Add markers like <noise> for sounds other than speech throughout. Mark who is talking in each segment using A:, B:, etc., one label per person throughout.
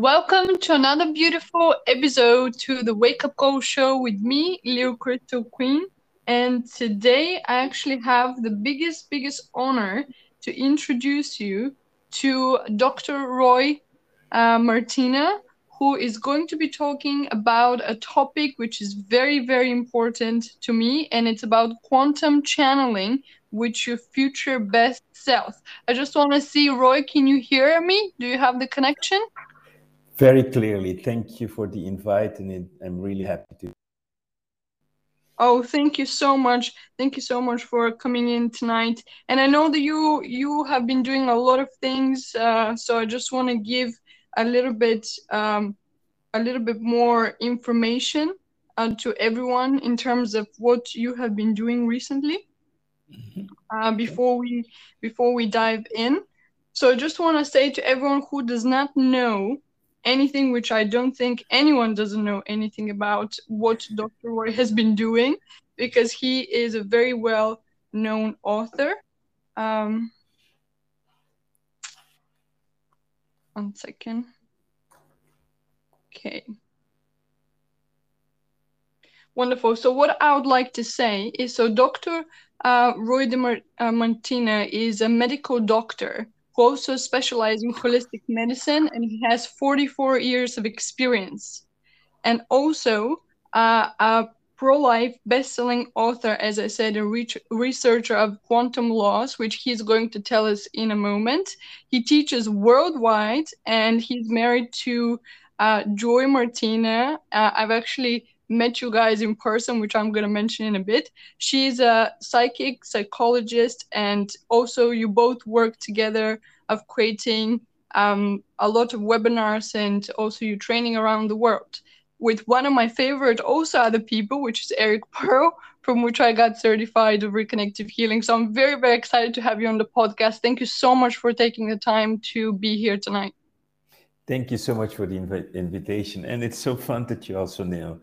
A: Welcome to another beautiful episode to the Wake Up Call Show with me, Leo Crystal Queen. And today I actually have the biggest, biggest honor to introduce you to Dr. Roy uh, Martina, who is going to be talking about a topic which is very, very important to me, and it's about quantum channeling with your future best self. I just want to see, Roy, can you hear me? Do you have the connection?
B: Very clearly. Thank you for the invite, and I'm really happy to.
A: Oh, thank you so much. Thank you so much for coming in tonight. And I know that you you have been doing a lot of things, uh, so I just want to give a little bit um, a little bit more information uh, to everyone in terms of what you have been doing recently. Mm-hmm. Uh, before we before we dive in, so I just want to say to everyone who does not know anything which I don't think anyone doesn't know anything about what Dr. Roy has been doing because he is a very well known author. Um, one second. Okay. Wonderful. So what I would like to say is, so Dr. Uh, Roy de Mar- uh, Martina is a medical doctor also specializes in holistic medicine, and he has 44 years of experience. And also uh, a pro-life best-selling author, as I said, a re- researcher of quantum laws, which he's going to tell us in a moment. He teaches worldwide, and he's married to uh, Joy Martina. Uh, I've actually met you guys in person, which I'm going to mention in a bit. She's a psychic psychologist, and also you both work together of creating um, a lot of webinars and also you training around the world. With one of my favorite also other people, which is Eric Pearl, from which I got certified of reconnective healing. So I'm very, very excited to have you on the podcast. Thank you so much for taking the time to be here tonight.
B: Thank you so much for the inv- invitation. And it's so fun that you also know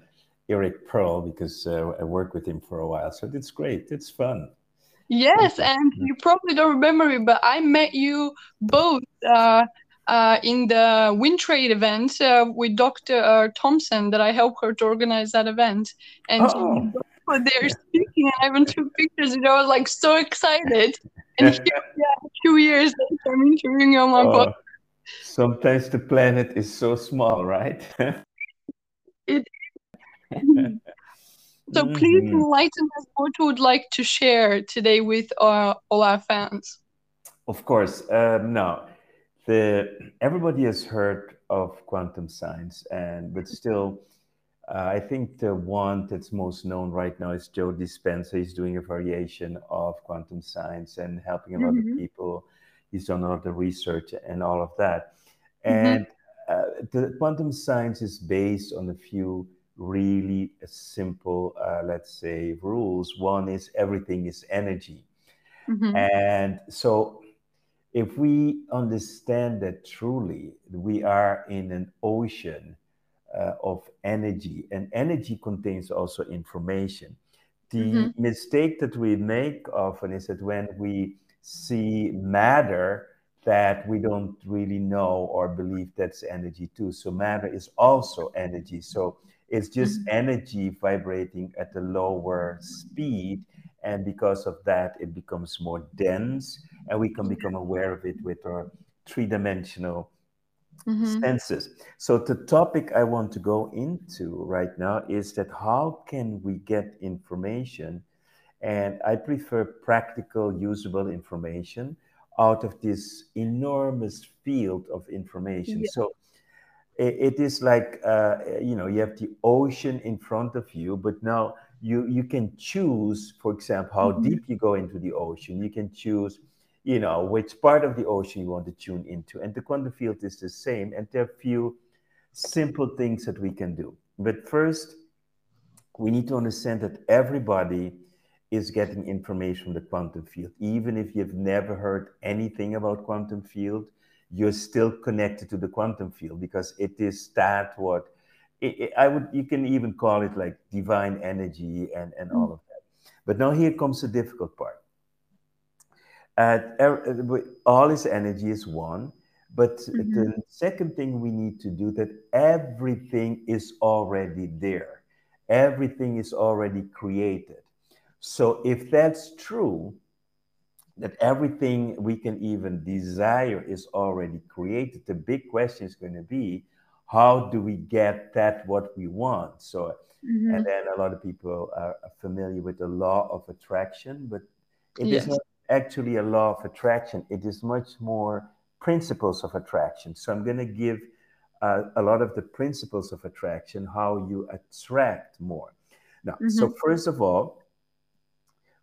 B: Eric Pearl because uh, I worked with him for a while. So it's great. It's fun.
A: Yes, and you probably don't remember me, but I met you both uh, uh, in the Wind Trade event uh, with Dr. Uh, Thompson that I helped her to organize that event. And oh. were there speaking, and I even took pictures, and I was like so excited. <laughs> And here, yeah, two years later, I'm interviewing you on my oh. podcast.
B: Sometimes the planet is so small, right? <laughs>
A: it <laughs> So mm-hmm. please enlighten us what you would like to share today with our, all our fans.
B: Of course. Um, now, the everybody has heard of quantum science, and but still, uh, I think the one that's most known right now is Joe Dispenza. He's doing a variation of quantum science and helping a lot mm-hmm. of people. He's done a lot of research and all of that. Mm-hmm. And mm-hmm. uh, the quantum science is based on a few really simple, uh, let's say, rules. One is everything is energy. Mm-hmm. And so, if we understand that truly, we are in an ocean uh, of energy, and energy contains also information. The mm-hmm. mistake that we make often is that when we see matter, that we don't really know or believe that's energy too. So matter is also energy. So it's just mm-hmm. energy vibrating at a lower speed. And because of that, it becomes more dense, and we can become aware of it with our three dimensional mm-hmm. senses. So, the topic I want to go into right now is that how can we get information? And I prefer practical, usable information out of this enormous field of information. Yeah. So, it is like uh, you know you have the ocean in front of you but now you you can choose for example how mm-hmm. deep you go into the ocean. You can choose you know which part of the ocean you want to tune into. And the quantum field is the same and there are a few simple things that we can do. But first we need to understand that everybody is getting information from the quantum field even if you've never heard anything about quantum field you're still connected to the quantum field because it is that what it, it, I would you can even call it like divine energy and and mm. all of that. But now here comes the difficult part. Uh, all his energy is one, But mm-hmm. the second thing we need to do that everything is already there. Everything is already created. So if that's true, that everything we can even desire is already created, the big question is going to be how do we get that what we want? So mm-hmm. and then a lot of people are familiar with the law of attraction, but it yes. is not actually a law of attraction. It is much more principles of attraction. So I'm going to give uh, a lot of the principles of attraction, how you attract more. Now, mm-hmm. so first of all,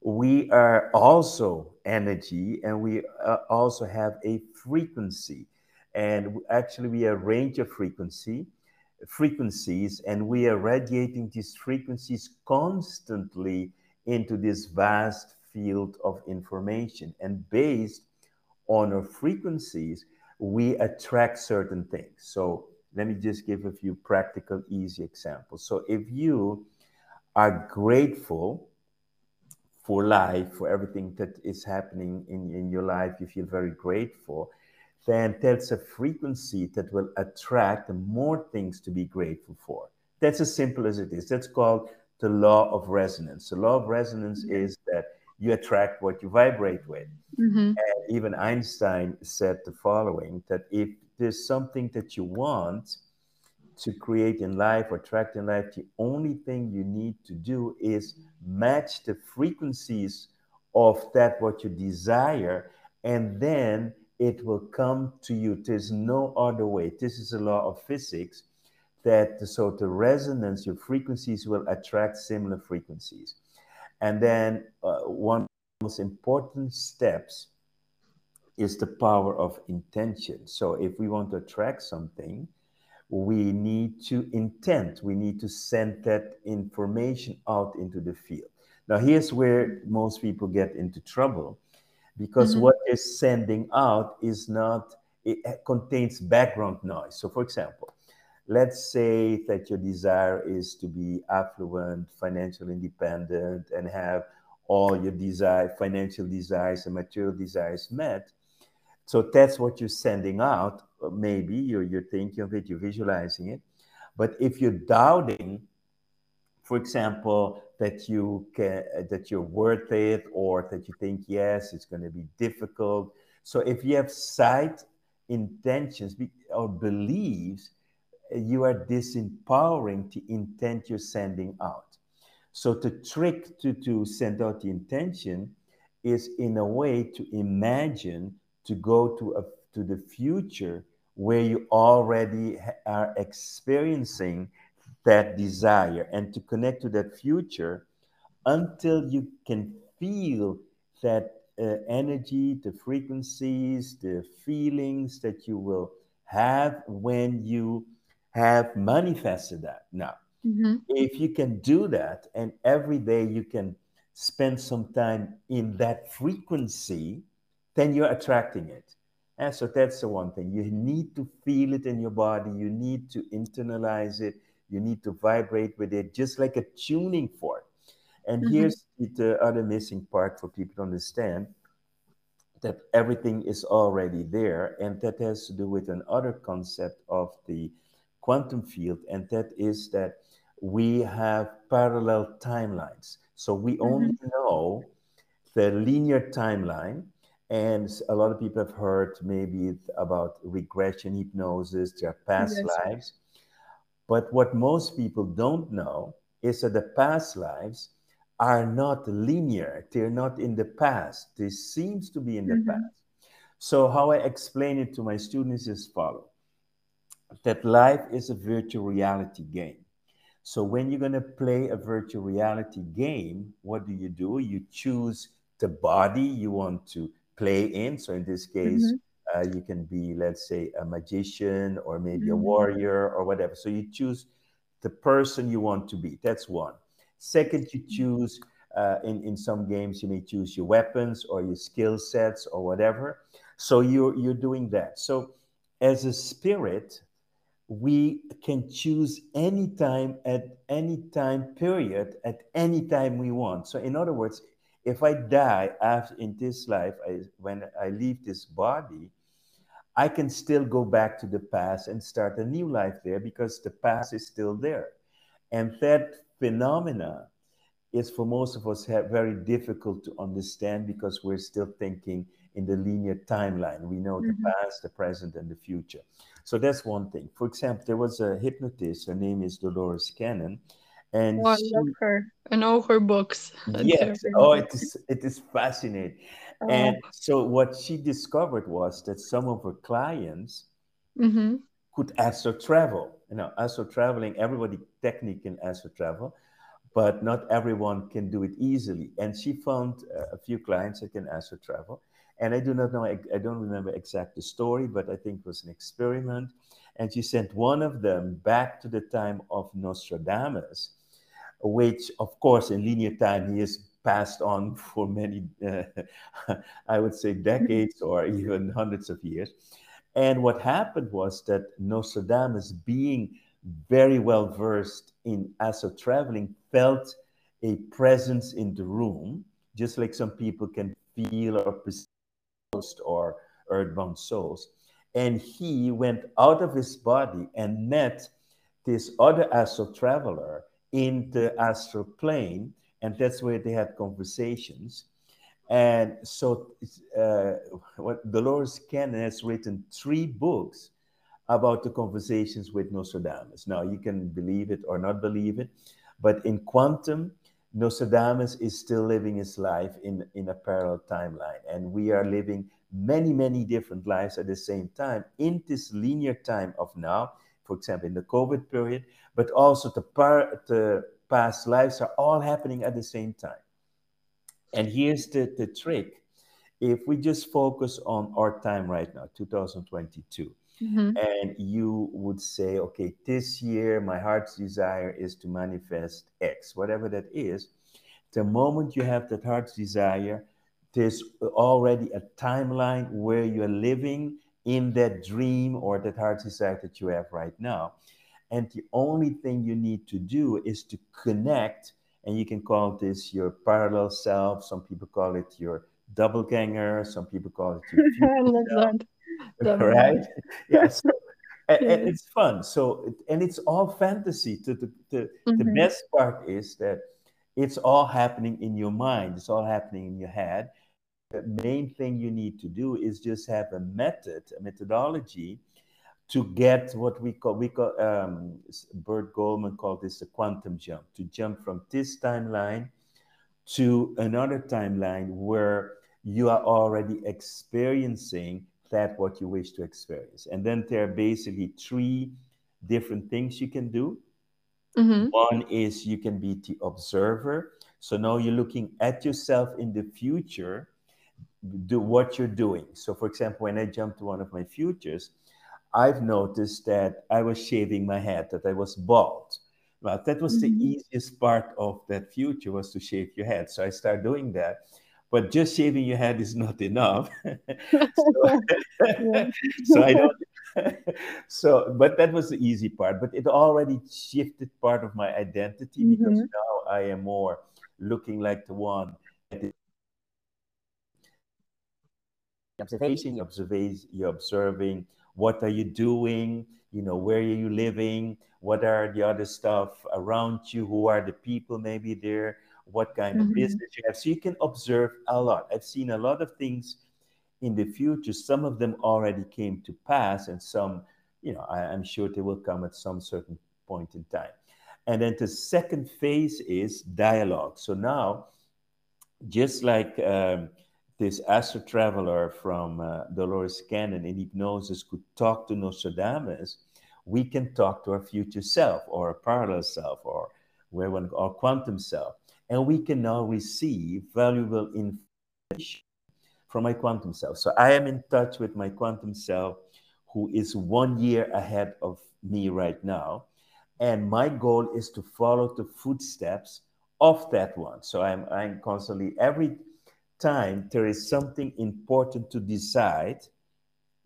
B: we are also energy and we uh, also have a frequency. And actually, we are a range of frequency frequencies and we are radiating these frequencies constantly into this vast field of information. And based on our frequencies we attract certain things. So let me just give a few practical easy examples. So if you are grateful for life for everything that is happening in, in your life you feel very grateful then that's a frequency that will attract more things to be grateful for. That's as simple as it is. That's called the law of resonance. The law of resonance is that you attract what you vibrate with. Mm-hmm. And even Einstein said the following that if there's something that you want to create in life or attract in life, the only thing you need to do is match the frequencies of that what you desire and then it will come to you. There's no other way. This is a law of physics that so the resonance, your frequencies will attract similar frequencies. And then uh, one of the most important steps is the power of intention. So if we want to attract something, we need to intent, we need to send that information out into the field. Now, here's where most people get into trouble because mm-hmm. what they're sending out is not it contains background noise so for example let's say that your desire is to be affluent financially independent and have all your desire financial desires and material desires met so that's what you're sending out uh, maybe you're, you're thinking of it you're visualizing it but if you're doubting for example, that you can uh, that you're worth it, or that you think yes, it's going to be difficult. So if you have sight intentions or beliefs, uh, you are disempowering the intent you're sending out. So the trick to, to send out the intention is in a way to imagine to go to a to the future where you already are experiencing that desire and to connect to that future until you can feel that uh, energy, the frequencies, the feelings that you will have when you have manifested that. Now, mm-hmm. if you can do that and every day you can spend some time in that frequency, then you're attracting it. And so that's the one thing. You need to feel it in your body, you need to internalize it you need to vibrate with it, just like a tuning fork. And mm-hmm. here's the other missing part for people to understand that everything is already there. And that has to do with another concept of the quantum field, and that is that we have parallel timelines. So we mm-hmm. only know the linear timeline. And a lot of people have heard maybe about regression hypnosis, their past yes. lives. But what most people don't know is that the past lives are not linear. They're not in the past. They seems to be in the mm-hmm. past. So how I explain it to my students is follow. That life is a virtual reality game. So when you're going to play a virtual reality game, what do you do? You choose the body you want to play in. So in this case, mm-hmm. Uh, you can be, let's say, a magician or maybe mm-hmm. a warrior or whatever. So you choose the person you want to be. That's one. Second, you mm-hmm. choose, uh, in, in some games, you may choose your weapons or your skill sets or whatever. So you're, you're doing that. So as a spirit, we can choose any time at any time period at any time we want. So in other words, if I die after in this life, I, when I leave this body, I can still go back to the past and start a new life there because the past is still there. And that phenomena is for most of us very difficult to understand because we're still thinking in the linear timeline. We know mm-hmm. the past, the present, and the future. So that's one thing. For example, there was a hypnotist. Her name is Dolores Cannon, and
A: oh, I she, love her and all her books.
B: Yes. oh, it is it is fascinating. Oh. And so what she discovered was that some of her clients mm-hmm. could astral travel. You know, astral traveling, everybody technically can astral travel, but not everyone can do it easily. And she found a few clients that can astral travel. And I do not know, I don't remember exact the story, but I think it was an experiment. And she sent one of them back to the time of Nostradamus, which, of course, in linear time, he has passed on for many, uh, <laughs> I would say, decades or even hundreds of years. And what happened was that Nostradamus, being very well versed in astral traveling, felt a presence in the room, just like some people can feel or perceive or earthbound souls. And he went out of his body and met this other astral traveler in the astral plane. And that's where they had conversations. And so, uh, what Dolores Cannon has written three books about the conversations with Nostradamus. Now, you can believe it or not believe it, but in quantum, Nostradamus is still living his life in, in a parallel timeline. And we are living many, many different lives at the same time in this linear time of now, for example, in the COVID period, but also the, par- the past lives are all happening at the same time. And here's the, the trick if we just focus on our time right now, 2022, mm-hmm. and you would say, okay, this year my heart's desire is to manifest X, whatever that is, the moment you have that heart's desire, there's already a timeline where you're living in that dream or that heart's desire that you have right now. And the only thing you need to do is to connect, and you can call this your parallel self. Some people call it your doppelganger. Some people call it your <laughs> self, <laughs> right? Yes. Yeah, so, <laughs> and, and, it's fun. So, and it's all fantasy. To the the, mm-hmm. the best part is that it's all happening in your mind. It's all happening in your head, the main thing you need to do is just have a method, a methodology to get what we call, we call um, Burt Goldman called this a quantum jump, to jump from this timeline to another timeline where you are already experiencing that what you wish to experience. And then there are basically three different things you can do. Mm-hmm. One is you can be the observer. So now you're looking at yourself in the future do what you're doing. So, for example, when I jumped to one of my futures, I've noticed that I was shaving my head, that I was bald. Well, that was mm-hmm. the easiest part of that future was to shave your head. So I started doing that. But just shaving your head is not <laughs> enough. so, <laughs> <laughs> so I don't. so, but that was the easy part. But it already shifted part of my identity mm-hmm. because now I am more looking like the one that is observation, observing, you're observing what are you doing, you know, where are you living, what are the other stuff around you, who are the people maybe there, what kind mm-hmm. of business you have. So you can observe a lot. I've seen a lot of things in the future. Some of them already came to pass, and some, you know, I, am sure they will come at some certain point in time. And then the second phase is dialogue. So now, just like um, this astral traveler from uh, Dolores Cannon in hypnosis could talk to Nostradamus, we can talk to our future self or a parallel self or where one our quantum self, and we can now receive valuable information from my quantum self. So I am in touch with my quantum self, who is one year ahead of me right now, and my goal is to follow the footsteps of that one. So I'm I'm constantly every time there is something important to decide,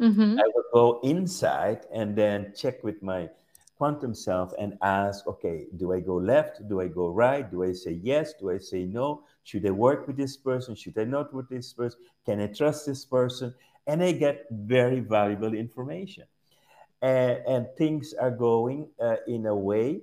B: mm-hmm. I will go inside and then check with my quantum self and ask, okay, do I go left? Do I go right? Do I say yes? Do I say no? Should I work with this person? Should I not with this person? Can I trust this person? and I get very valuable information. And, and things are going uh, in a way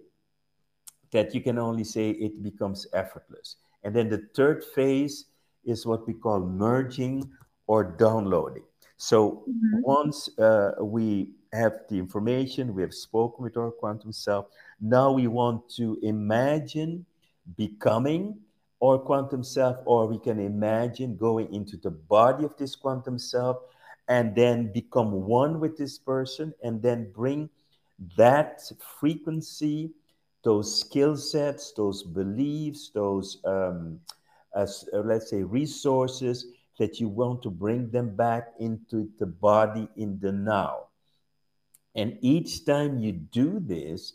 B: that you can only say it becomes effortless. And then the third phase is what we call merging or downloading. So mm-hmm. once uh, we have the information, we have spoken with our quantum self, now we want to imagine becoming our quantum self, or we can imagine going into the body of this quantum self and then become one with this person and then bring that frequency, those skill sets, those beliefs, those, um, as, uh, let's say, resources that you want to bring them back into the body in the now. And each time you do this,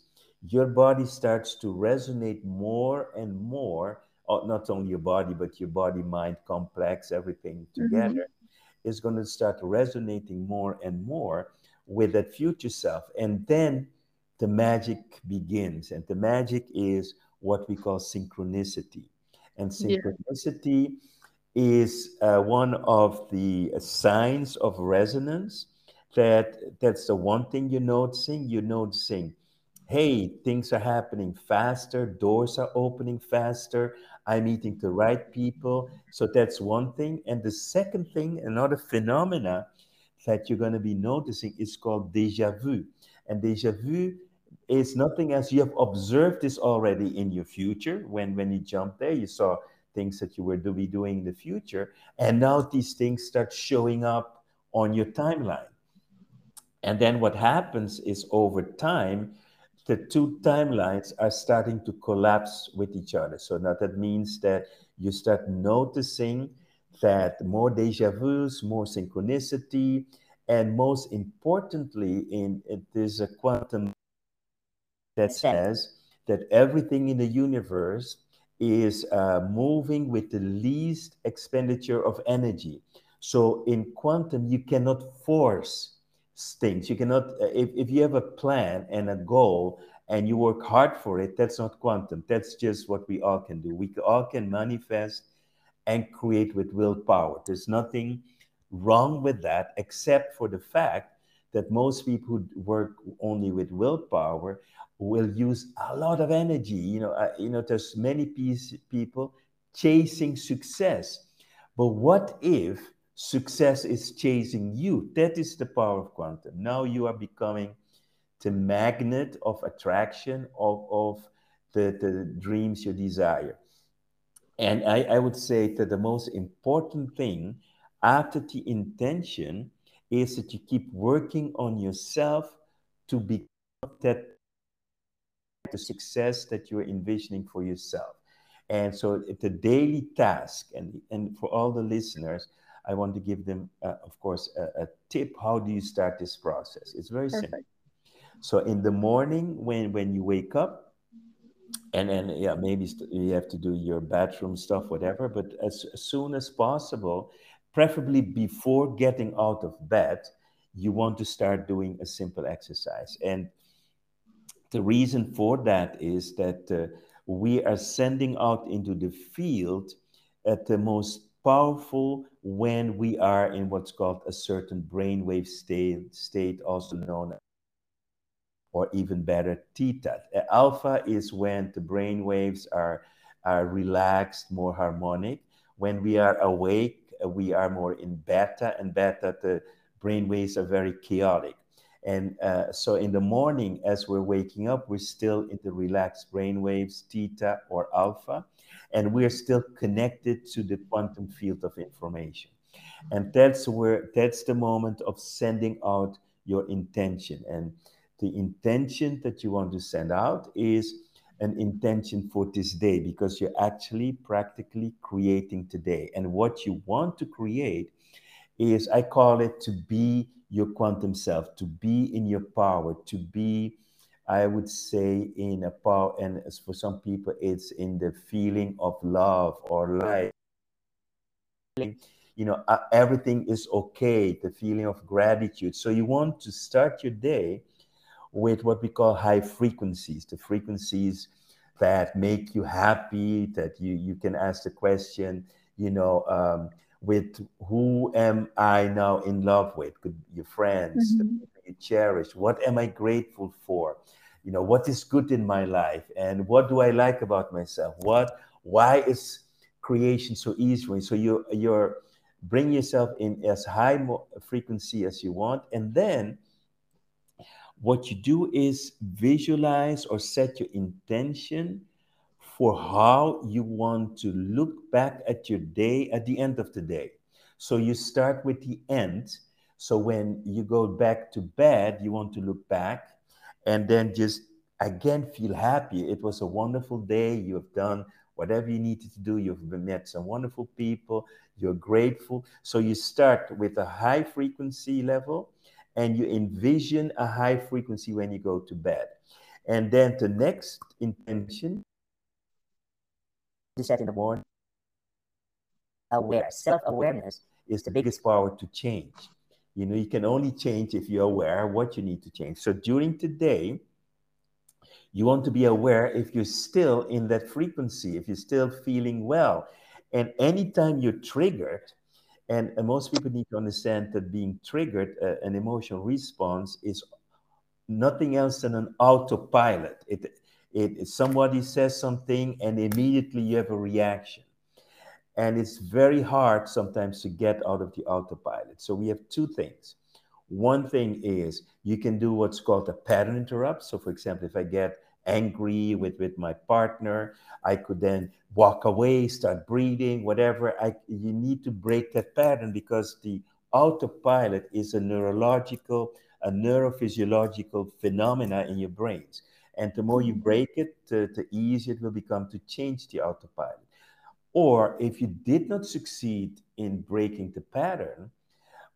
B: your body starts to resonate more and more, uh, not only your body, but your body mind complex, everything mm-hmm. together, mm-hmm. is going to start resonating more and more with that future self. And then the magic begins. And the magic is what we call synchronicity. And synchronicity yeah. is uh, one of the signs of resonance that that's the one thing you're noticing. You're noticing hey, things are happening faster, doors are opening faster, I'm meeting the right people. So that's one thing. And the second thing, another phenomena that you're going to be noticing is called deja vu. And deja vu is nothing as you have observed this already in your future. When when you jump there, you saw things that you were to be doing in the future. And now these things start showing up on your timeline. And then what happens is over time, the two timelines are starting to collapse with each other. So now that means that you start noticing that more deja vus, more synchronicity, and most importantly, in it is a quantum that says that everything in the universe is uh, moving with the least expenditure of energy. So in quantum, you cannot force things. You cannot, uh, if, if you have a plan and a goal and you work hard for it, that's not quantum. That's just what we all can do. We all can manifest and create with willpower. There's nothing wrong with that, except for the fact that most people who work only with willpower will use a lot of energy. You know, uh, you know, there's many piece, people chasing success. But what if success is chasing you. That is the power of quantum. Now you are becoming the magnet of attraction of, of the, the dreams you desire. And I, I would say that the most important thing after the intention is that you keep working on yourself to become that the success that you're envisioning for yourself. And so it's a daily task. And, and for all the listeners, I want to give them, uh, of course, a, a, tip. How do you start this process? It's very Perfect. simple. So in the morning, when when you wake up, and then yeah, maybe you have to do your bathroom stuff, whatever. But as, as soon as possible, preferably before getting out of bed, you want to start doing a simple exercise. And the reason for that is that uh, we are sending out into the field at the most powerful when we are in what's called a certain brainwave state, state also known or even better, theta. Alpha is when the brain waves are, are relaxed, more harmonic. When we are awake, we are more in beta, and beta, the brain waves are very chaotic. And uh, so in the morning, as we're waking up, we're still in the relaxed brain waves, theta or alpha and we're still connected to the quantum field of information and that's where that's the moment of sending out your intention and the intention that you want to send out is an intention for this day because you're actually practically creating today and what you want to create is i call it to be your quantum self to be in your power to be I would say in a power, and for some people, it's in the feeling of love or light. You know, uh, everything is okay, the feeling of gratitude. So you want to start your day with what we call high frequencies, the frequencies that make you happy, that you, you can ask the question, you know, um, with who am I now in love with? Could your friends, mm-hmm. you cherish? What am I grateful for? You know, what is good in my life, and what do I like about myself? What, why is creation so easy? So you you're bring yourself in as high frequency as you want, and then what you do is visualize or set your intention for how you want to look back at your day at the end of the day. So you start with the end. So when you go back to bed, you want to look back and then just again feel happy. It was a wonderful day. You have done whatever you needed to do. You've met some wonderful people. You're grateful. So you start with a high frequency level and you envision a high frequency when you go to bed. And then the next intention set in the morning. Aware, self-awareness is the biggest power to change. You know, you can only change if you're aware what you need to change. So during the day, you want to be aware if you're still in that frequency, if you're still feeling well. And anytime you're triggered, and, and most people need to understand that being triggered, uh, an emotional response is nothing else than an autopilot. It, it, somebody says something and immediately you have a reaction. And it's very hard sometimes to get out of the autopilot. So we have two things. One thing is you can do what's called a pattern interrupt. So, for example, if I get angry with, with my partner, I could then walk away, start breathing, whatever. I, you need to break that pattern because the autopilot is a neurological, a neurophysiological phenomena in your brains. And the more you mm-hmm. break it, the, the easier it will become to change the autopilot. Or if you did not succeed in breaking the pattern,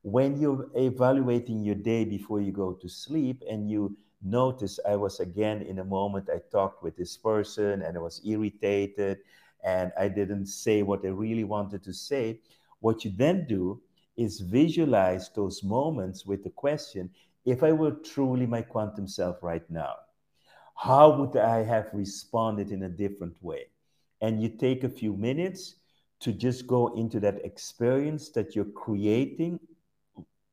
B: when you're evaluating your day before you go to sleep and you notice I was again in a moment I talked with this person and I was irritated and I didn't say what I really wanted to say, what you then do is visualize those moments with the question if I were truly my quantum self right now, how would I have responded in a different way? And you take a few minutes to just go into that experience that you're creating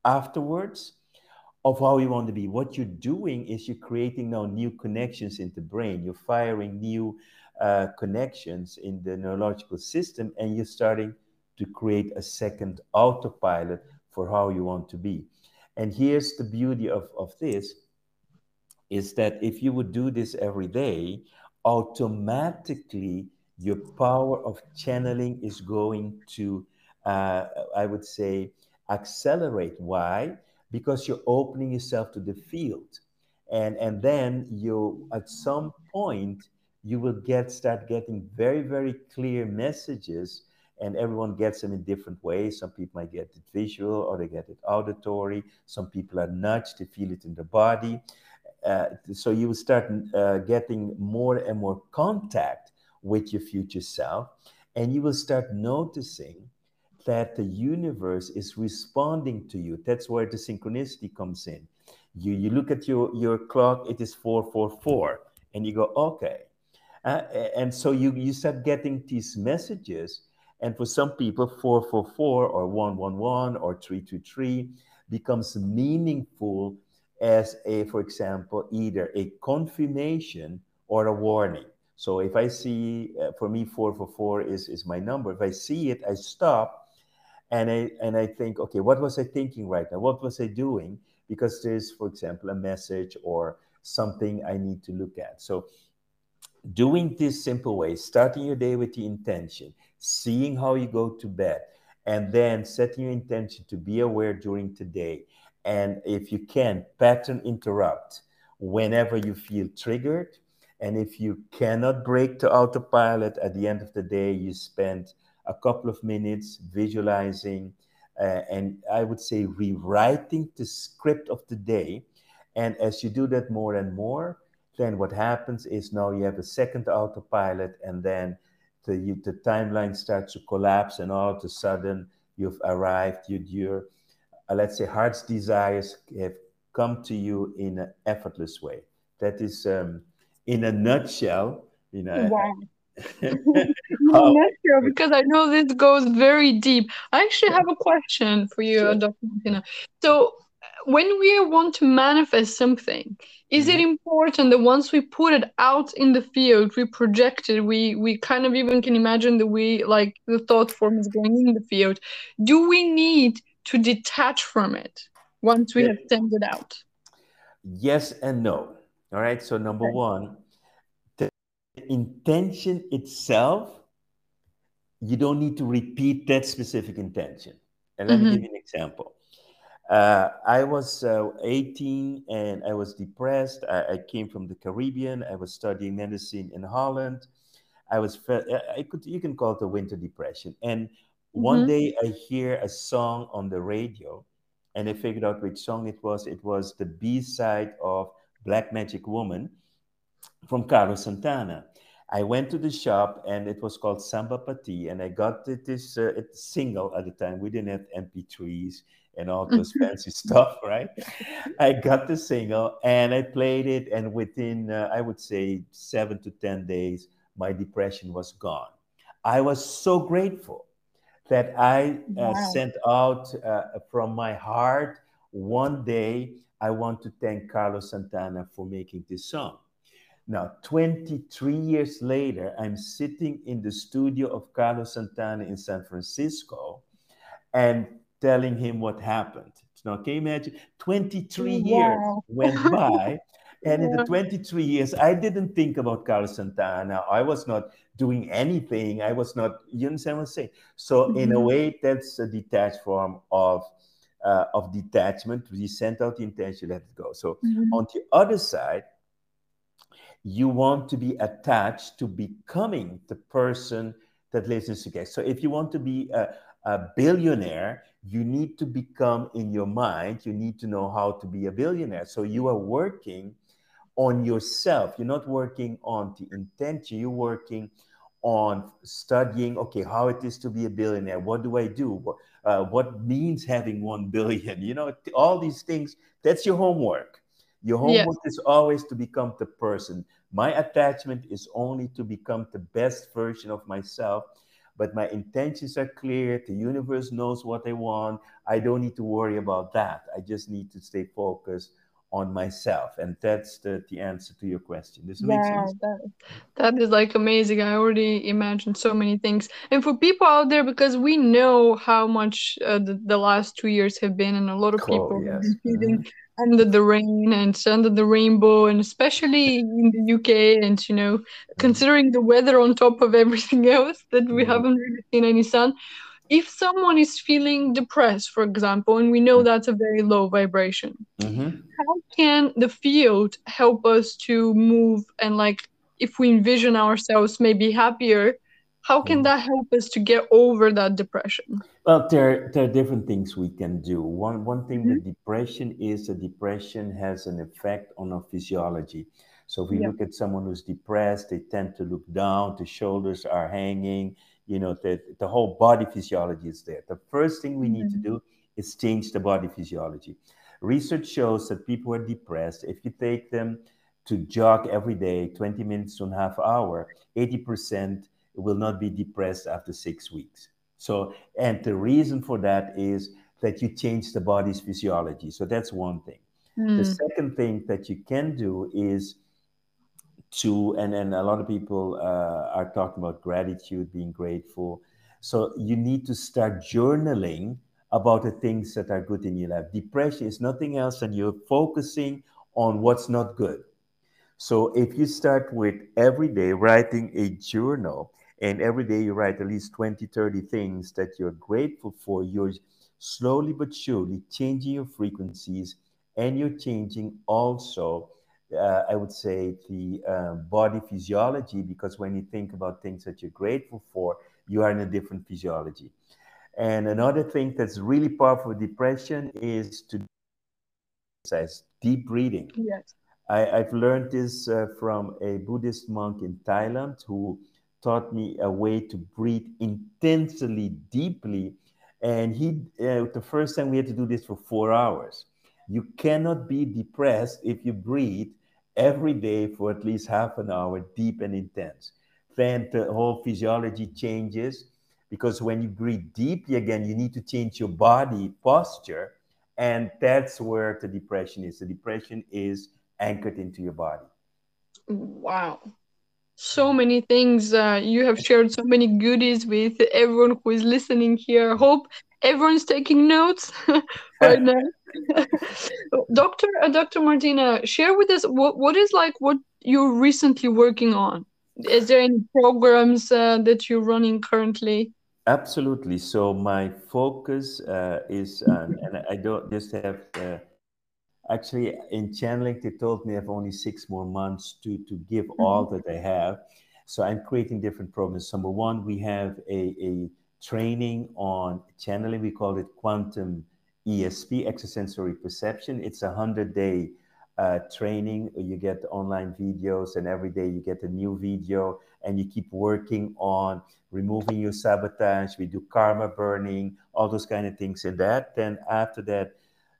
B: afterwards of how you want to be. What you're doing is you're creating now new connections in the brain. You're firing new uh, connections in the neurological system, and you're starting to create a second autopilot for how you want to be. And here's the beauty of, of this is that if you would do this every day, automatically your power of channeling is going to, uh, I would say, accelerate. Why? Because you're opening yourself to the field. And, and then you, at some point, you will get start getting very, very clear messages and everyone gets them in different ways. Some people might get it visual or they get it auditory. Some people are nudged, to feel it in the body. Uh, so you will start uh, getting more and more contact with your future self, and you will start noticing that the universe is responding to you. That's where the synchronicity comes in. You you look at your your clock; it is four four four, and you go okay, uh, and so you you start getting these messages. And for some people, four four four or one one one or three two three becomes meaningful as a, for example, either a confirmation or a warning. So if I see, uh, for me, four for four is, is my number. If I see it, I stop and I, and I think, okay, what was I thinking right now? What was I doing? Because there's, for example, a message or something I need to look at. So doing this simple way, starting your day with the intention, seeing how you go to bed, and then setting your intention to be aware during today. and if you can, pattern interrupt whenever you feel triggered. And if you cannot break the autopilot at the end of the day, you spend a couple of minutes visualizing uh, and I would say rewriting the script of the day. And as you do that more and more, then what happens is now you have a second autopilot, and then the, you, the timeline starts to collapse, and all of a sudden you've arrived, you, you're uh, let's say, heart's desires have come to you in an effortless way. That is, um, in a nutshell, you know. <laughs>
A: nutshell, because I know this goes very deep. I actually have a question for you, sure. Dr. Martina. So, when we want to manifest something, is mm-hmm. it important that once we put it out in the field, we project it, we we kind of even can imagine the way like the thought form is going in the field. Do we need to detach from it once we yeah. have sent it out?
B: Yes and no. All right. So number okay. one, intention itself, you don't need to repeat that specific intention. And let mm-hmm. me give you an example. Uh, I was uh, 18 and I was depressed. I, I, came from the Caribbean. I was studying medicine in Holland. I was, I could, you can call it a winter depression. And mm-hmm. one day I hear a song on the radio and I figured out which song it was. It was the B side of Black Magic Woman from Carlos Santana. I went to the shop and it was called Samba Pa Ti, and I got this uh, single at the time. We didn't have MP3s and all those fancy <laughs> stuff, right? I got the single and I played it, and within, uh, I would say, seven to 10 days, my depression was gone. I was so grateful that I uh, wow. sent out uh, from my heart one day. I want to thank Carlos Santana for making this song. Now, 23 years later, I'm sitting in the studio of Carlos Santana in San Francisco, and telling him what happened. Now, can you imagine? 23 wow. years went <laughs> by. And in the 23 years, I didn't think about Carlos Santana. I was not doing anything. I was not, you understand what I'm saying? So, mm-hmm. in a mm-hmm. way, that's a detached form of uh, of detachment. We sent out the intention, let it go. So, mm-hmm. on the other side, you want to be attached to becoming the person that lives in Sugai. So, if you want to be a, a billionaire, you need to become in your mind, you need to know how to be a billionaire. So you are working on yourself. You're not working on the intention, you're working on studying, okay, how it is to be a billionaire. What do I do? Uh, what means having one billion? You know, all these things, that's your homework. Your homework yes. is always to become the person. My attachment is only to become the best version of myself but my intentions are clear. The universe knows what I want. I don't need to worry about that. I just need to stay focused on myself. And that's the, the answer to your question. Does it yeah, make sense?
A: That, that is like amazing. I already imagined so many things. And for people out there, because we know how much uh, the, the last two years have been, and a lot of people oh, yes. have been mm-hmm under the rain and under the rainbow and especially in the UK and you know considering the weather on top of everything <laughs> else that we mm-hmm. haven't really seen any sun if someone is feeling depressed for example and we know mm-hmm. that's a very low vibration mm-hmm. how can the field help us to move and like if we envision ourselves maybe happier how can mm. that help us to get over that depression
B: well there, there are different things we can do one one thing mm-hmm. with depression is that depression has an effect on our physiology so if we yeah. look at someone who's depressed they tend to look down the shoulders are hanging you know the, the whole body physiology is there the first thing we mm-hmm. need to mm-hmm. do is change the body physiology research shows that people are depressed if you take them to jog every day 20 minutes to a half hour 80% will not be depressed after six weeks. So, and the reason for that is that you change the body's physiology. So that's one thing. Mm. The second thing that you can do is to, and, and a lot of people uh, are talking about gratitude, being grateful. So you need to start journaling about the things that are good in your life. Depression is nothing else than you're focusing on what's not good. So if you start with every day writing a journal, and every day you write at least 20 30 things that you're grateful for. You're slowly but surely changing your frequencies and you're changing also uh, i would say the uh, body physiology because when you think about things that you're grateful for you are in a different physiology. And another thing that's really powerful with depression is to exercise deep breathing.
A: Yes.
B: I, have learned this uh, from a Buddhist monk in Thailand who taught me a way to breathe intensely, deeply. And he, uh, the first time we had to do this for four hours. You cannot be depressed if you breathe every day for at least half an hour, deep and intense. then the whole physiology changes because when you breathe deeply again, you need to change your body posture. And that's where the depression is. The depression is anchored into your body.
A: Wow. So many things. Uh, you have shared so many goodies with everyone who is listening here. Hope everyone's taking notes <laughs> right now. <laughs> Doctor uh, Dr. Martina, share with us what, what is like what you're recently working on. Is there any programs uh, that you're running currently?
B: Absolutely. So my focus uh, is, on, and I don't just have. Actually, in channeling, they told me I have only six more months to to give mm-hmm. all that I have. So I'm creating different programs. Number one, we have a, a training on channeling. We call it quantum ESP, extrasensory perception. It's a hundred day uh, training. You get online videos, and every day you get a new video, and you keep working on removing your sabotage. We do karma burning, all those kind of things in that. Then after that,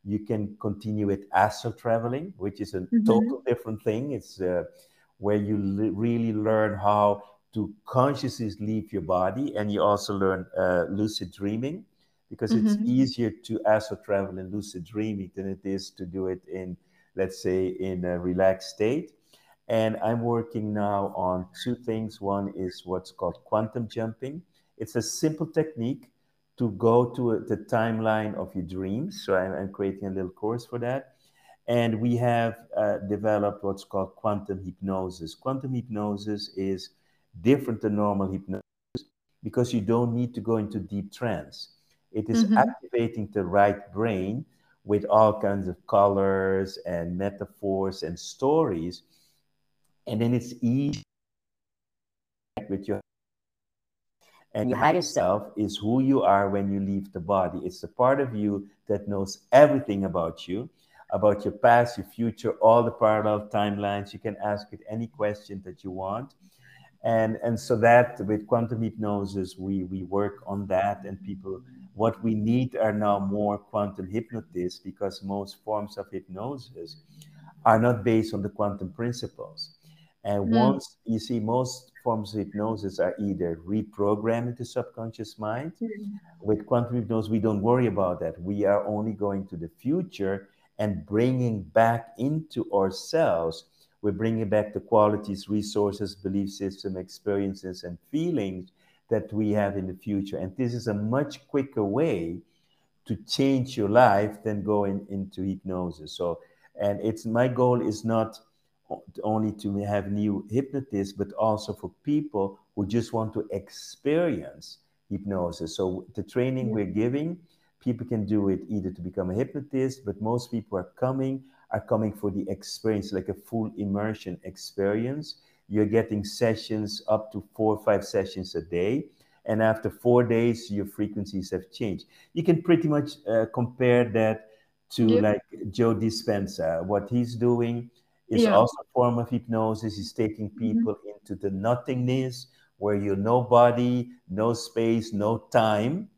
B: you can continue with astral traveling, which is a mm-hmm. total different thing. It's uh, where you li- really learn how to consciously leave your body, and you also learn uh, lucid dreaming because mm-hmm. it's easier to astral travel in lucid dreaming than it is to do it in, let's say, in a relaxed state. And I'm working now on two things. One is what's called quantum jumping. It's a simple technique to go to a, the timeline of your dreams. So I'm, I'm, creating a little course for that. And we have uh, developed what's called quantum hypnosis. Quantum hypnosis is different than normal hypnosis because you don't need to go into deep trance. It is mm-hmm. activating the right brain with all kinds of colors and metaphors and stories. And then it's easy with your and your higher self is who you are when you leave the body. It's the part of you that knows everything about you, about your past, your future, all the parallel timelines. You can ask it any question that you want and and so that with quantum hypnosis we we work on that and people what we need are now more quantum hypnotists because most forms of hypnosis are not based on the quantum principles and mm. once you see most forms of hypnosis are either reprogramming the subconscious mind mm. with quantum hypnosis we don't worry about that we are only going to the future and bringing back into ourselves we're bringing back the qualities, resources, belief system, experiences, and feelings that we have in the future. And this is a much quicker way to change your life than going into hypnosis. So, and it's my goal is not only to have new hypnotists, but also for people who just want to experience hypnosis. So the training we're giving, people can do it either to become a hypnotist, but most people are coming are coming for the experience, like a full immersion experience. You're getting sessions up to four or five sessions a day. And after four days, your frequencies have changed. You can pretty much uh, compare that to like Joe Dispenza. What he's doing is yeah. also a form of hypnosis. It's taking mm-hmm. people mm-hmm. into the nothingness where you're no body, no space, no time.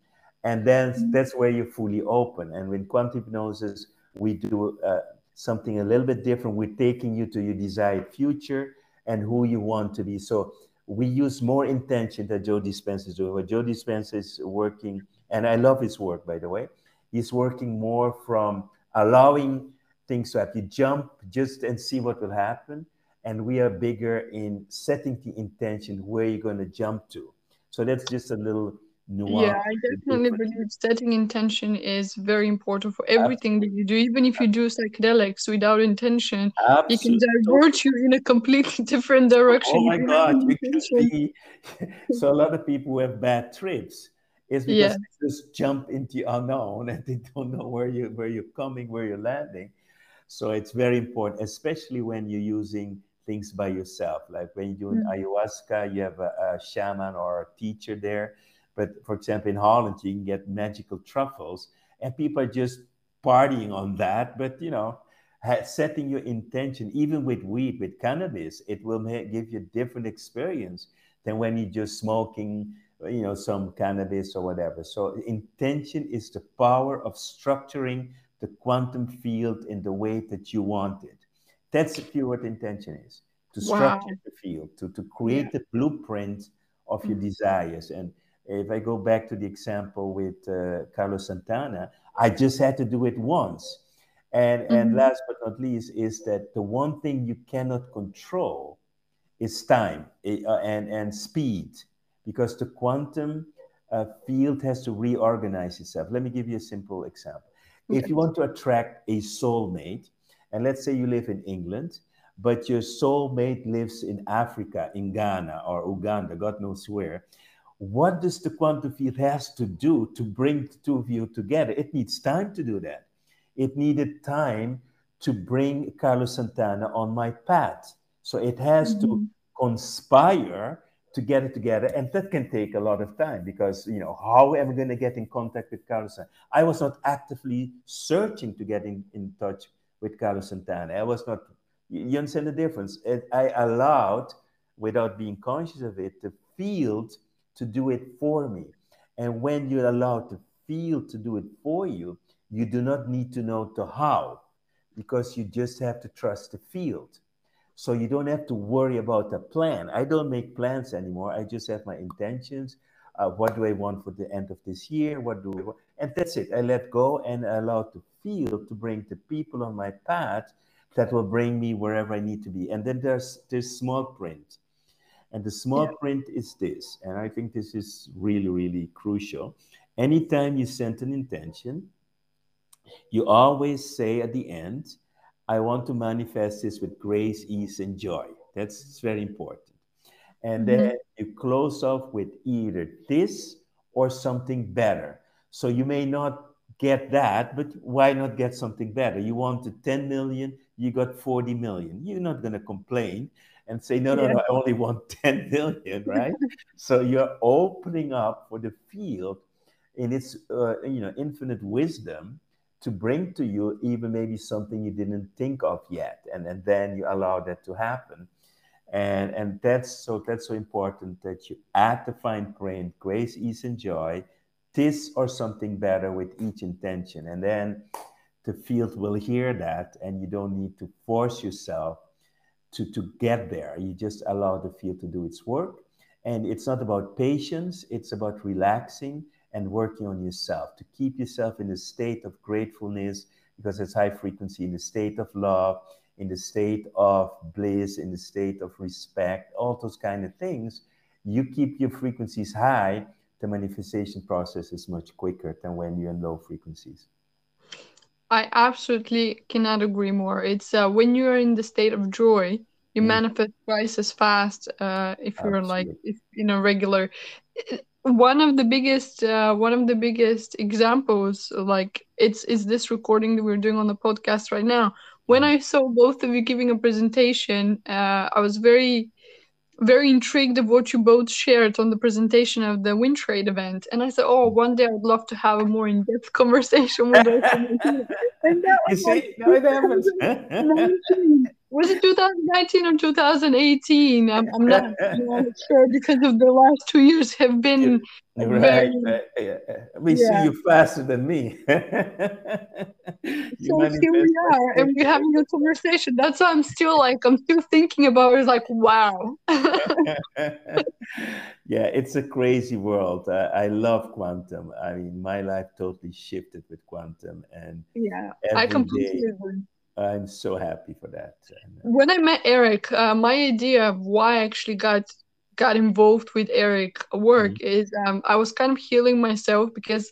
B: And then mm-hmm. that's where you're fully open. And with quantum hypnosis, we do uh, something a little bit different. We're taking you to your desired future and who you want to be. So we use more intention that Joe Dispenza is doing. What Joe Dispenza is working, and I love his work, by the way. He's working more from allowing things to happen. You jump just and see what will happen. And we are bigger in setting the intention where you're going to jump to. So that's just a little nuance.
A: Yeah, I definitely believe setting intention is very important for everything Absolutely. that you do. Even if you do psychedelics without intention, Absolutely. you can divert you in a completely <laughs> different direction.
B: Oh my God, be... <laughs> so a lot of people who have bad trips is because yeah. they just jump into unknown <laughs> and they don't know where you where you're coming, where you're landing. So it's very important, especially when you're using things by yourself. Like when you're doing mm. ayahuasca, you have a, a shaman or a teacher there but for example, in Holland, you can get magical truffles, and people are just partying on that. But you know, setting your intention, even with weed, with cannabis, it will give you a different experience than when you're just smoking, you know, some cannabis or whatever. So intention is the power of structuring the quantum field in the way that you want it. That's pure what intention is. to structure wow. the field, to, to create yeah. the blueprint of your mm-hmm. desires. And if I go back to the example with uh, Carlos Santana, I just had to do it once. And, mm-hmm. and last but not least is that the one thing you cannot control is time eh, uh, and, and speed because the quantum uh, field has to reorganize itself. Let me give you a simple example. If you want to attract a soulmate, and let's say you live in England, but your soulmate lives in Africa, in Ghana or Uganda, God knows where, what does the quantum field has to do to bring the two of you together? It needs time to do that. It needed time to bring Carlos Santana on my path. So it has mm-hmm. to conspire to get it together. And that can take a lot of time because, you know, how am I going to get in contact with Carlos? I was not actively searching to get in, in touch with Carlos Santana. I was not, you understand the difference? It, I allowed, without being conscious of it, the field to do it for me. And when you're allowed the field to do it for you, you do not need to know the how because you just have to trust the field. So you don't have to worry about a plan. I don't make plans anymore. I just have my intentions. Uh, what do I want for the end of this year? What do I want? And that's it. I let go and I allow the field to bring the people on my path that will bring me wherever I need to be. And then there's this small print. And the small yeah. print is this. And I think this is really, really crucial. Anytime you send an intention, you always say at the end, I want to manifest this with grace, ease, and joy. That's very important. And mm-hmm. then you close off with either this or something better. So you may not get that, but why not get something better? You wanted 10 million, you got 40 million. You're not going to complain and say, no, no, yeah. no, I only want <laughs> 10 million, right? so you're opening up for the field in its uh, you know infinite wisdom to bring to you even maybe something you didn't think of yet and, and then you allow that to happen. And and that's so that's so important that you add the fine print grace ease and joy this or something better with each intention. And then the field will hear that and you don't need to force yourself to to get there. You just allow the field to do its work. And it's not about patience it's about relaxing and working on yourself to keep yourself in a state of gratefulness because it's high frequency, in the state of love, in the state of bliss, in the state of respect, all those kind of things. You keep your frequencies high, the manifestation process is much quicker than when you're in low frequencies.
A: I absolutely cannot agree more. It's uh, when you're in the state of joy, you mm. manifest twice as fast uh, if you're like if, in a regular one of the biggest uh, one of the biggest examples like it's is this recording that we're doing on the podcast right now. When mm-hmm. i saw both of you giving a presentation uh, i was very very intrigued of what you both shared on the presentation of the wind trade event. And i said oh one day i'd love to have a more in-depth <laughs> conversation with us <laughs> and that you see, <laughs> was it 2019 or 2018? I'm, I'm not, not <laughs> sure because of the last two years have been right.
B: Very, right. We yeah. see you faster than me. <laughs> so
A: here we are, and we're having a conversation. That's why I'm still like I'm still thinking about it. It's like wow. <laughs>
B: yeah, it's a crazy world. Uh, I love quantum. I mean, my life totally shifted with quantum, and
A: yeah, I completely day, agree
B: I'm so happy for that.
A: When I met Eric, uh, my idea of why I actually got got involved with Eric work mm-hmm. is um, I was kind of healing myself because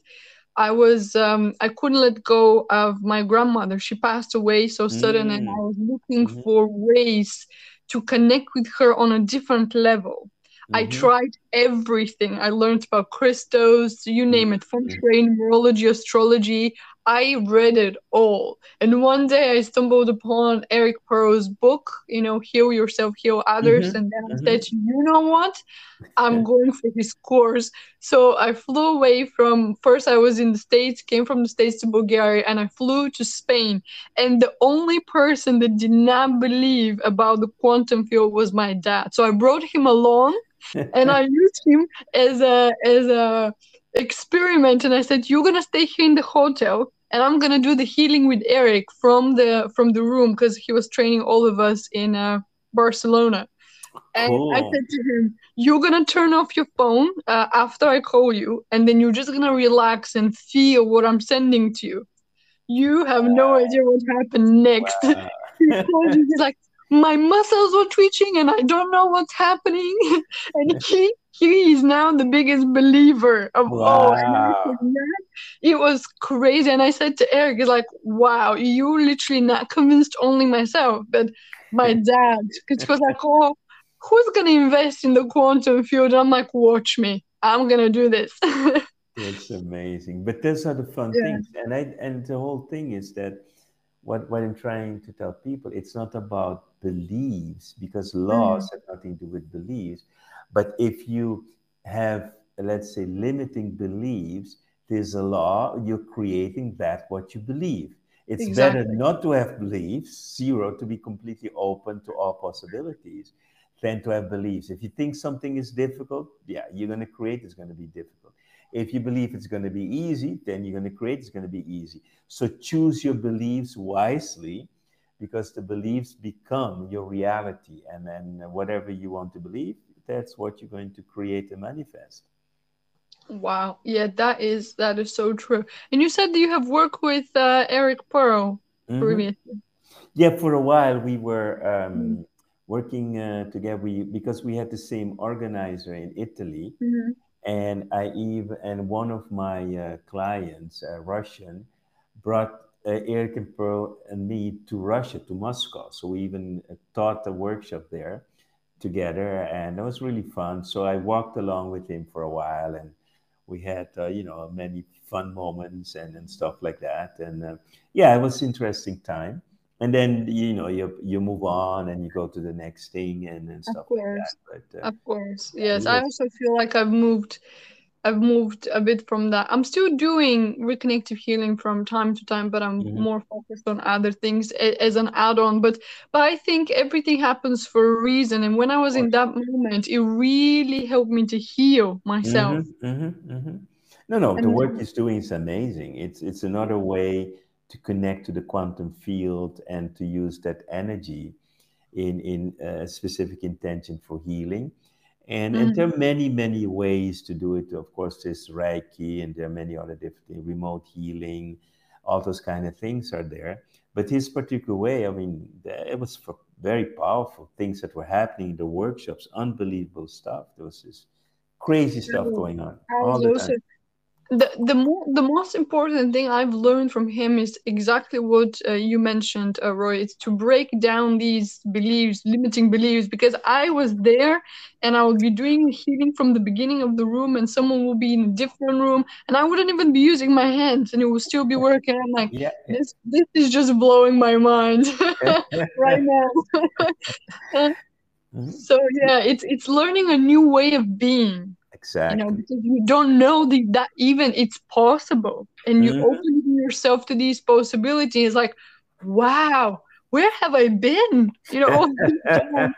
A: I was um, I couldn't let go of my grandmother. She passed away so sudden, mm-hmm. and I mm. was looking mm-hmm. for ways to connect with her on a different level. I mm-hmm. tried everything. I learned about crystals, you name it, feng mm-hmm. shui, numerology, astrology. I read it all. And one day I stumbled upon Eric Pearl's book, you know, Heal Yourself, Heal Others. Mm-hmm. And then I mm-hmm. said, you know what? I'm going for his course. So I flew away from, first I was in the States, came from the States to Bulgaria, and I flew to Spain. And the only person that did not believe about the quantum field was my dad. So I brought him along <laughs> and I used him as a, as a, experiment and I said, You're gonna stay here in the hotel and I'm gonna do the healing with Eric from the from the room because he was training all of us in uh Barcelona. And
B: Cool.
A: I said to him, You're gonna turn off your phone uh, after I call you, and then you're just gonna relax and feel what I'm sending to you. You have no idea what happened next.
B: Wow. <laughs>
A: he called me, he's like, My muscles were twitching and I don't know what's happening. <laughs> and he he is now the biggest believer of all. And
B: Wow.
A: It was crazy. And I said to Eric, he's like, Wow, you literally not convinced only myself, but my dad. <laughs> Because he was like, Oh, who's gonna invest in the quantum field? I'm like, watch me. I'm gonna do this. <laughs>
B: It's amazing. But those are the fun
A: Yeah.
B: things. And I and the whole thing is that what what I'm trying to tell people, it's not about beliefs because mm-hmm. laws have nothing to do with beliefs. But if you have, let's say, limiting beliefs, there's a law, you're creating that what you believe. It's better not to have beliefs, zero, to be completely open to all possibilities, than to have beliefs. If you think something is difficult, yeah, you're going to create it's going to be difficult. If you believe it's going to be easy, then you're going to create it's going to be easy. So choose your beliefs wisely because the beliefs become your reality. And then whatever you want to believe, that's what you're going to create and manifest.
A: Wow. Yeah, that is that is so true. And you said that you have worked with uh, Eric Pearl
B: Mhm.
A: previously.
B: Yeah, for a while we were um, working uh, together we, because we had the same organizer in Italy.
A: Mhm.
B: And I even and one of my uh, clients, uh, Russian, brought uh, Eric and Pearl and me to Russia, to Moscow. So we even uh, taught a workshop there together, and it was really fun. So I walked along with him for a while, and we had uh, you know many fun moments and, and stuff like that. And uh, yeah, it was interesting time. And then you know you you move on and you go to the next thing and, and stuff like that. But uh,
A: Of course. Yes, I also feel like I've moved I've moved a bit from that. I'm still doing reconnective healing from time to time, but I'm
B: Mhm.
A: more focused on other things as an add-on. But but I think everything happens for a reason. And when I was in that moment, it really helped me to heal myself.
B: Mm-hmm, mm-hmm, mm-hmm. No, no, the
A: And
B: work he's doing is amazing. It's it's another way to connect to the quantum field and to use that energy in in a specific intention for healing. And and there
A: mm,
B: are many many ways to do it. Of course, there's Reiki, and there are many other different remote healing, all those kind of things are there. But his particular way, I mean, it was for very powerful things that were happening in the workshops, unbelievable stuff. There was this crazy stuff going on
A: I
B: all
A: was
B: the
A: also
B: time.
A: The the more the most important thing I've learned from him is exactly what uh, you mentioned, uh, Roy. It's to break down these beliefs, limiting beliefs, because I was there and I would be doing healing from the beginning of the room, and someone will be in a different room, and I wouldn't even be using my hands, and it will still be working. I'm like,
B: Yeah,
A: this this is just blowing my mind <laughs> right now. <laughs>
B: Mhm.
A: so yeah, it's it's learning a new way of being you know because you don't know the, that even it's possible. And you
B: Mhm.
A: open yourself to these possibilities like wow where have i been? You know all <laughs> this time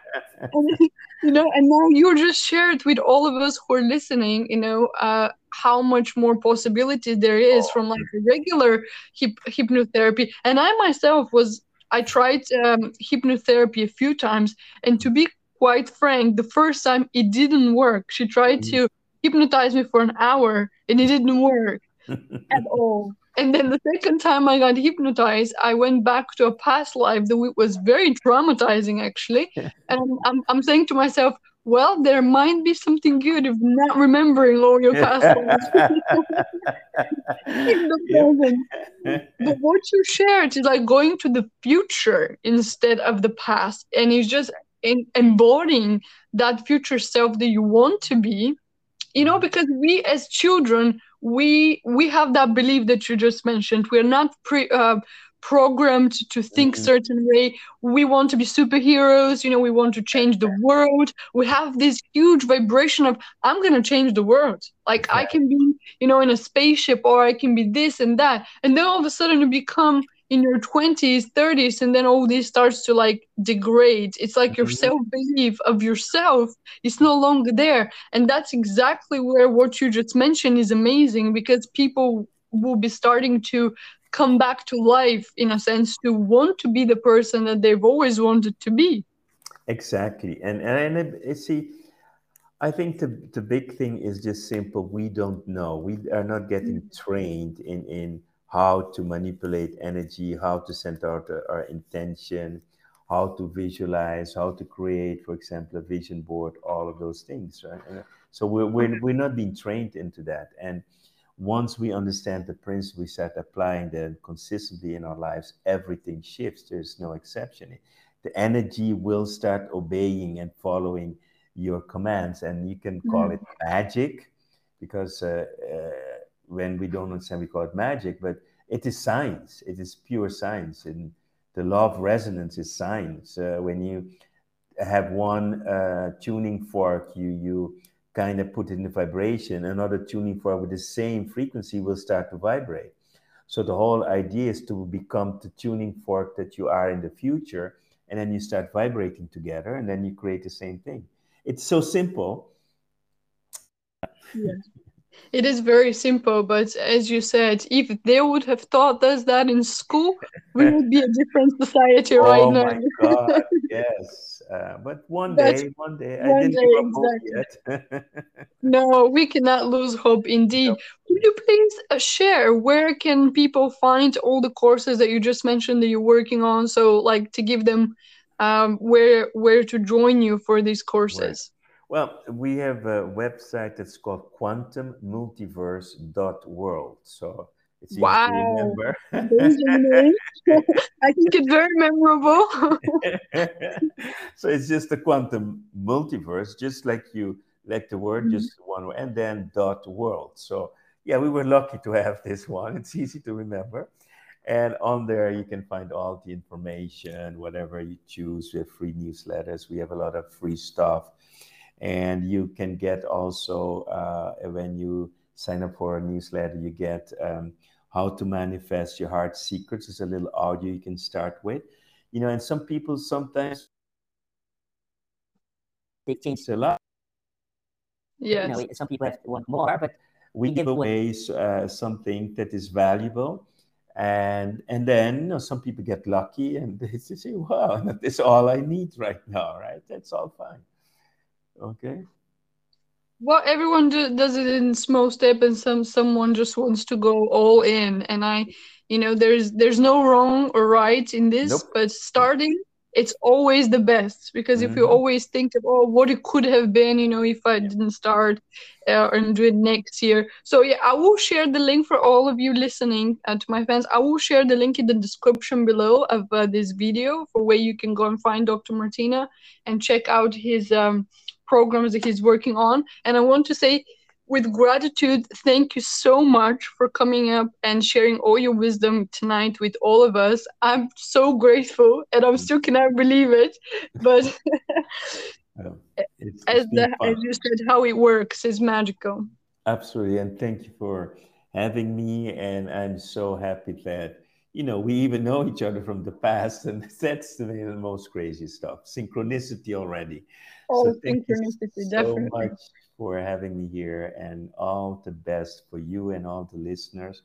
A: and, you know and now you just shared with all of us who are listening you know uh how much more possibilities there is from like regular hip, hypnotherapy. And i myself was i tried um, hypnotherapy a few times. And to be quite frank the first time it didn't work she tried
B: Mhm.
A: to hypnotize me for an hour and it didn't work <laughs> at all. And then the second time I got hypnotized, I went back to a past life that was very traumatizing, actually. <laughs> And I'm, I'm, saying to myself, well, there might be something good of not remembering all your past lives in <laughs> the
B: Yep.
A: present. But what you shared is like going to the future instead of the past, and it's just in, embodying that future self that you want to be you know because we as children we we have that belief that you just mentioned. We're not pre uh, programmed to think
B: Mhm.
A: certain way. We want to be superheroes you know we want to change the world. We have this huge vibration of i'm going to change the world. Like i can be you know in a spaceship or i can be this and that. And then all of a sudden you become in your 20s 30s and then all this starts to like degrade it's like your
B: Mhm.
A: self belief of yourself is no longer there and that's exactly where what you just mentioned is amazing because people will be starting to come back to life in a sense to want to be the person that they've always wanted to be
B: Exactly, and and, and see, I think the the big thing is just simple. We don't know. We are not getting mm. trained in in how to manipulate energy, how to send out our intention, how to visualize, how to create, for example, a vision board, all of those things, right? And so we're, we're, we're not being trained into that. And once we understand the principle, we start applying them consistently in our lives, everything shifts. There's no exception. The energy will start obeying and following your commands. And you can call mm. it magic because uh, uh, when we don't understand, we call it magic, but it is science. It is pure science. And the law of resonance is science. Uh, when you have one uh, tuning fork, you you kind of put it in a vibration. Another tuning fork with the same frequency will start to vibrate. So the whole idea is to become the tuning fork that you are in the future, and then you start vibrating together, and then you create the same thing. It's so simple.
A: Yeah. It is very simple, but as you said, if they would have taught us that in school, we <laughs> would be a different society right
B: oh
A: now.
B: my <laughs> God, yes. Uh, but one day, one day, one I didn't day, give up
A: exactly. yet. <laughs> no, we cannot lose hope. Indeed. No. Could you please uh, share where can people find all the courses that you just mentioned that you're working on? So, like, to give them um, where where to join you for these courses. Right.
B: Well, we have a website that's called quantummultiverse.world. So it's easy wow. to remember. <laughs> I
A: think it's very memorable. <laughs>
B: so it's just a quantum multiverse, just like you like the word, mm-hmm. just one word, and then dot world. So yeah, we were lucky to have <laughs> this one. It's easy to remember. And on there, you can find all the information, whatever you choose. We have free newsletters. We have a lot of free stuff and you can get also uh, when you sign up for a newsletter you get um, how to manifest your heart secrets. Is a little audio you can start with. You know and some people sometimes they change a lot
A: yes. You
B: know, some people have, want more but we give away uh, something that is valuable. And and then you know, some people get lucky and <laughs> they say wow <laughs> that's all i need right now right? That's all fine Okay.
A: Well, everyone do, does it in small step, and some someone just wants to go all in. And I, you know, there's there's no wrong or right in this, nope. but starting it's always the best because mm-hmm. if you mm-hmm. always think of oh what it could have been you know if i didn't start uh, and do it next year so yeah i will share the link for all of you listening uh, to my fans i will share the link in the description below of uh, this video for where you can go and find dr martina and check out his um, programs that he's working on. And I want to say, with gratitude, thank you so much for coming up and sharing all your wisdom tonight with all of us. I'm so grateful, and I'm still cannot believe it. But <laughs> it's, as the, as you said, how it works is magical.
B: Absolutely, and thank you for having me. And I'm so happy that you know we even know each other from the past, and <laughs> that's the most crazy stuff. Synchronicity already.
A: Oh, so thank you so definitely.
B: much for having me here and all the best for you and all the listeners.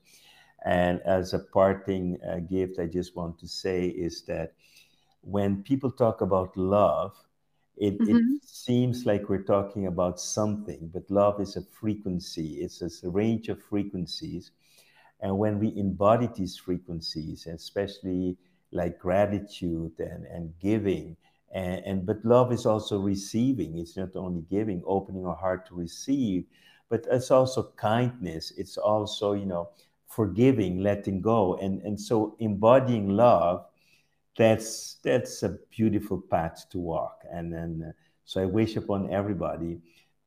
B: And as a parting uh, gift, I just want to say is that when people talk about love, it, mm-hmm. it, seems like we're talking about something, but love is a frequency, it's a range of frequencies. And when we embody these frequencies, especially like gratitude and, and giving, and, and but love is also receiving. It's not only giving opening our heart to receive but it's also kindness. It's also you know forgiving letting go. And and so embodying love that's that's a beautiful path to walk. And then uh, so i wish upon everybody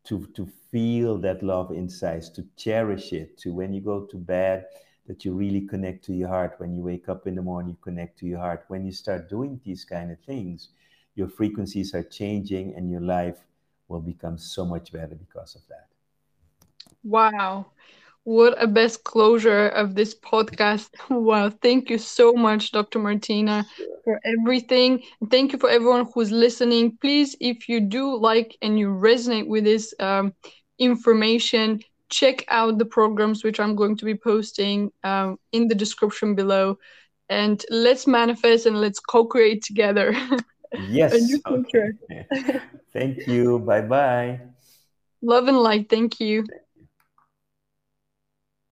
B: to to feel that love inside to cherish it to when you go to bed that you really connect to your heart. When you wake up in the morning you connect to your heart. When you start doing these kind of things your frequencies are changing and your life will become so much better because of that.
A: Wow. What a best closure of this podcast. <laughs> Wow. Thank you so much, Dr. Martina, for everything. Thank you for everyone who's listening. Please, if you do like and you resonate with this um, information, check out the programs which I'm going to be posting um, in the description below. And let's manifest and let's co create together. <laughs>
B: Yes. <laughs>
A: a new.
B: Okay. <laughs> Thank you. Bye bye.
A: Love and light. Thank you.